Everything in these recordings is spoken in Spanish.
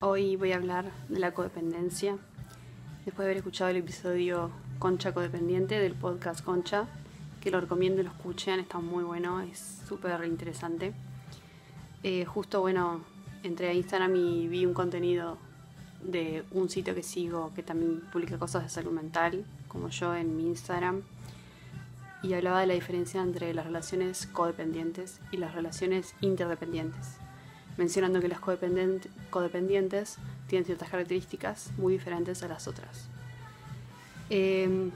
Hoy voy a hablar de la codependencia. Después de haber escuchado el episodio Concha Codependiente del podcast Concha, que lo recomiendo y lo escuchen, está muy bueno, es súper interesante. Eh, justo, bueno, entré a Instagram y vi un contenido de un sitio que sigo que también publica cosas de salud mental, como yo en mi Instagram, y hablaba de la diferencia entre las relaciones codependientes y las relaciones interdependientes mencionando que las codependientes tienen ciertas características muy diferentes a las otras. Em,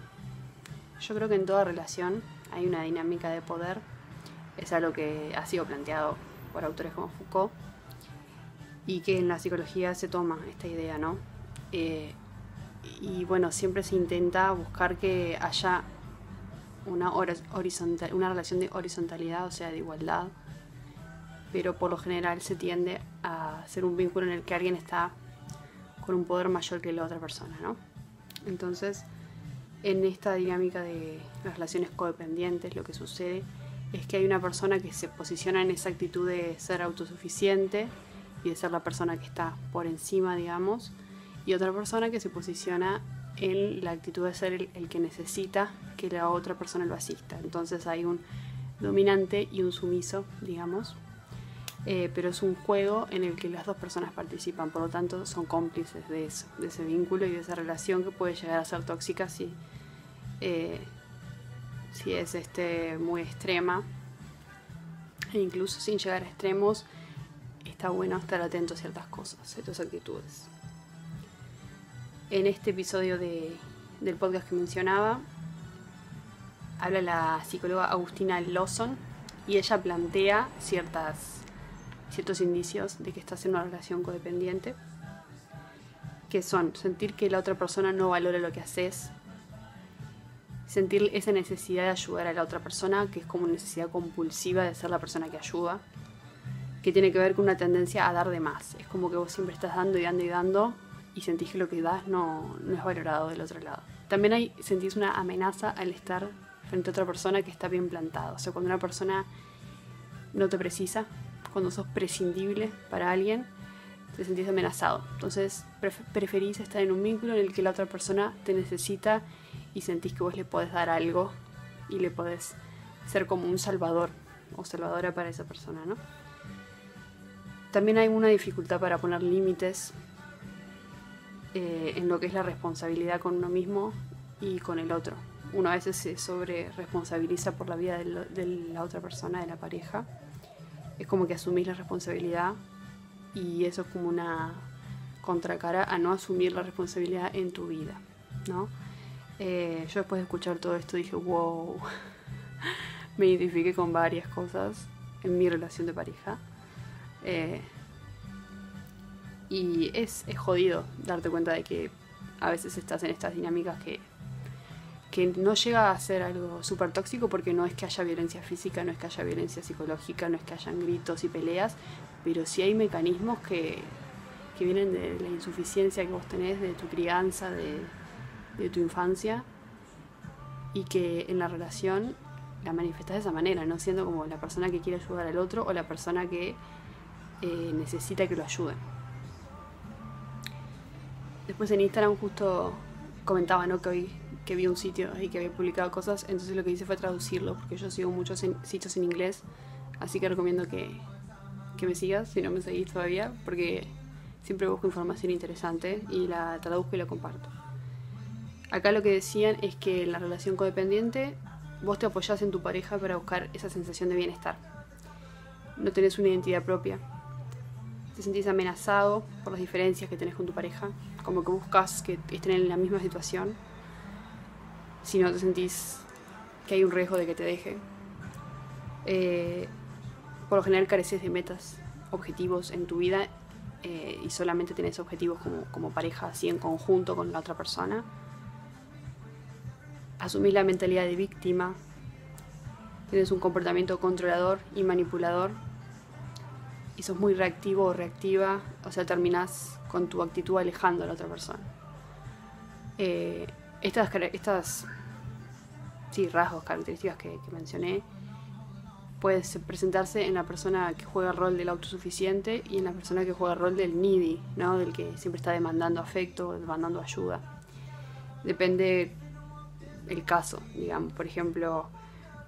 yo creo que en toda relación hay una dinámica de poder, es algo que ha sido planteado por autores como Foucault y que en la psicología se toma esta idea, ¿no? Eh, y bueno, siempre se intenta buscar que haya una, horizontal, una relación de horizontalidad, o sea, de igualdad, pero por lo general se tiende a ser un vínculo en el que alguien está con un poder mayor que la otra persona, ¿no? Entonces, en esta dinámica de las relaciones codependientes, lo que sucede es que hay una persona que se posiciona en esa actitud de ser autosuficiente y de ser la persona que está por encima, digamos, y otra persona que se posiciona en la actitud de ser el, el que necesita que la otra persona lo asista. Entonces hay un dominante y un sumiso, digamos, eh, pero es un juego en el que las dos personas participan, por lo tanto son cómplices de eso, de ese vínculo y de esa relación que puede llegar a ser tóxica si, eh, si es este, muy extrema. E incluso sin llegar a extremos, está bueno estar atento a ciertas cosas, a ciertas actitudes. En este episodio de, del podcast que mencionaba, habla la psicóloga Agustina Lawson y ella plantea ciertas ciertos indicios de que estás en una relación codependiente, que son sentir que la otra persona no valora lo que haces, sentir esa necesidad de ayudar a la otra persona, que es como una necesidad compulsiva de ser la persona que ayuda, que tiene que ver con una tendencia a dar de más. Es como que vos siempre estás dando y dando y dando y sentís que lo que das no, no es valorado del otro lado. También hay, sentís una amenaza al estar frente a otra persona que está bien plantada. O sea, cuando una persona no te precisa, cuando sos prescindible para alguien, te sentís amenazado. Entonces preferís estar en un vínculo en el que la otra persona te necesita y sentís que vos le podés dar algo y le podés ser como un salvador o salvadora para esa persona, ¿no? También hay una dificultad para poner límites eh, en lo que es la responsabilidad con uno mismo y con el otro. Uno a veces se sobre responsabiliza por la vida de la otra persona, de la pareja, es como que asumís la responsabilidad y eso es como una contracara a no asumir la responsabilidad en tu vida, ¿no? Eh, yo después de escuchar todo esto dije, wow, me identifiqué con varias cosas en mi relación de pareja. Eh, y es, es jodido darte cuenta de que a veces estás en estas dinámicas que que no llega a ser algo súper tóxico porque no es que haya violencia física, no es que haya violencia psicológica, no es que hayan gritos y peleas, pero sí hay mecanismos que, que vienen de la insuficiencia que vos tenés, de tu crianza, de, de tu infancia, y que en la relación la manifestás de esa manera, no siendo como la persona que quiere ayudar al otro o la persona que eh, necesita que lo ayuden. Después en Instagram justo comentaba ¿no? que hoy que vi un sitio ahí que había publicado cosas, entonces lo que hice fue traducirlo, porque yo sigo muchos sitios en inglés, así que recomiendo que, que me sigas si no me seguís todavía, porque siempre busco información interesante y la traduzco y la comparto. Acá lo que decían es que en la relación codependiente vos te apoyás en tu pareja para buscar esa sensación de bienestar. No tenés una identidad propia. Te sentís amenazado por las diferencias que tenés con tu pareja, como que buscas que estén en la misma situación si no te sentís que hay un riesgo de que te deje. Eh, por lo general careces de metas, objetivos en tu vida eh, y solamente tienes objetivos como, como, pareja, así en conjunto con la otra persona. Asumís la mentalidad de víctima, tienes un comportamiento controlador y manipulador y sos muy reactivo o reactiva, o sea, terminás con tu actitud alejando a la otra persona. Eh, estas, estas sí, rasgos, características que, mencioné, puede presentarse en la persona que juega el rol del autosuficiente y en la persona que juega el rol del needy, ¿no? del que siempre está demandando afecto, demandando ayuda. Depende el caso, digamos. Por ejemplo,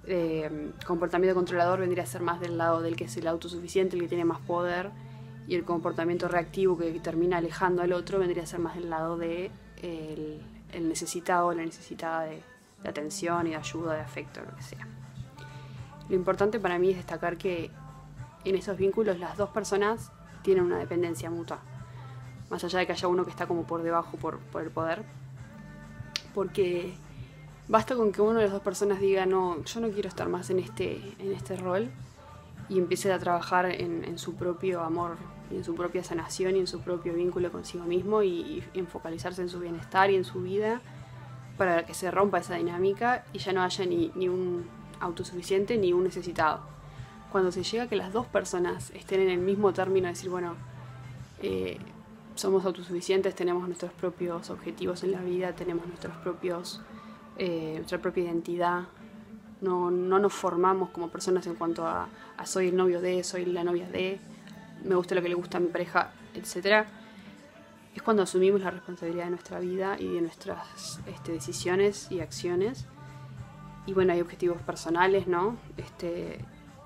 eh, comportamiento controlador vendría a ser más del lado del que es el autosuficiente, el que tiene más poder, y el comportamiento reactivo que termina alejando al otro vendría a ser más del lado de necesitado la necesitada de, de atención y de ayuda, de afecto, lo que sea. Lo importante para mí es destacar que en esos vínculos las dos personas tienen una dependencia mutua, más allá de que haya uno que está como por debajo por, el poder, porque basta con que una de las dos personas diga, no, yo no quiero estar más en este, en este rol, y empiece a trabajar en, su propio amor, en su propia sanación y en su propio vínculo consigo mismo y, y, en focalizarse en su bienestar y en su vida para que se rompa esa dinámica y ya no haya ni, ni un autosuficiente ni un necesitado. Cuando se llega a que las dos personas estén en el mismo término, decir, bueno, eh, somos autosuficientes, tenemos nuestros propios objetivos en la vida, tenemos nuestros propios, eh, nuestra propia identidad, no, no, nos formamos como personas en cuanto a, soy el novio de, soy la novia de, me gusta lo que le gusta a mi pareja, etc. Es cuando asumimos la responsabilidad de nuestra vida y de nuestras este, decisiones y acciones y bueno, hay objetivos personales, ¿no? Este,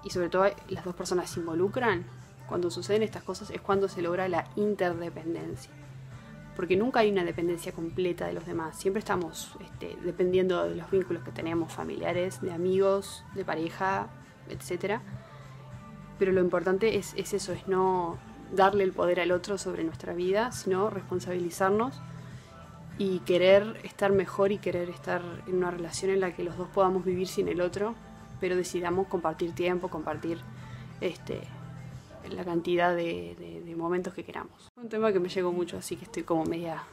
y sobre todo las dos personas se involucran. Cuando suceden estas cosas es cuando se logra la interdependencia. Porque nunca hay una dependencia completa de los demás. Siempre estamos este, dependiendo de los vínculos que tenemos, familiares, de amigos, de pareja, etc. Pero lo importante es, es eso, es no darle el poder al otro sobre nuestra vida, sino responsabilizarnos y querer estar mejor y querer estar en una relación en la que los dos podamos vivir sin el otro, pero decidamos compartir tiempo, compartir este, la cantidad de, momentos que queramos. Un tema que me llegó mucho, así que estoy como media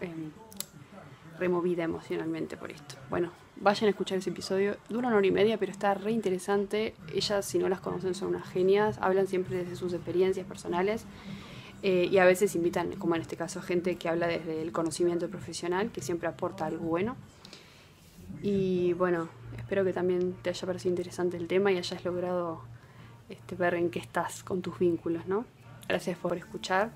em, removida emocionalmente por esto. Bueno, vayan a escuchar ese episodio. Dura una hora y media, pero está re interesante. Ellas, si no las conocen, son unas genias. Hablan siempre desde sus experiencias personales eh, y a veces invitan, como en este caso, gente que habla desde el conocimiento profesional, que siempre aporta algo bueno. Y bueno, espero que también te haya parecido interesante el tema y hayas logrado este, ver en qué estás con tus vínculos, ¿no? Gracias por escuchar.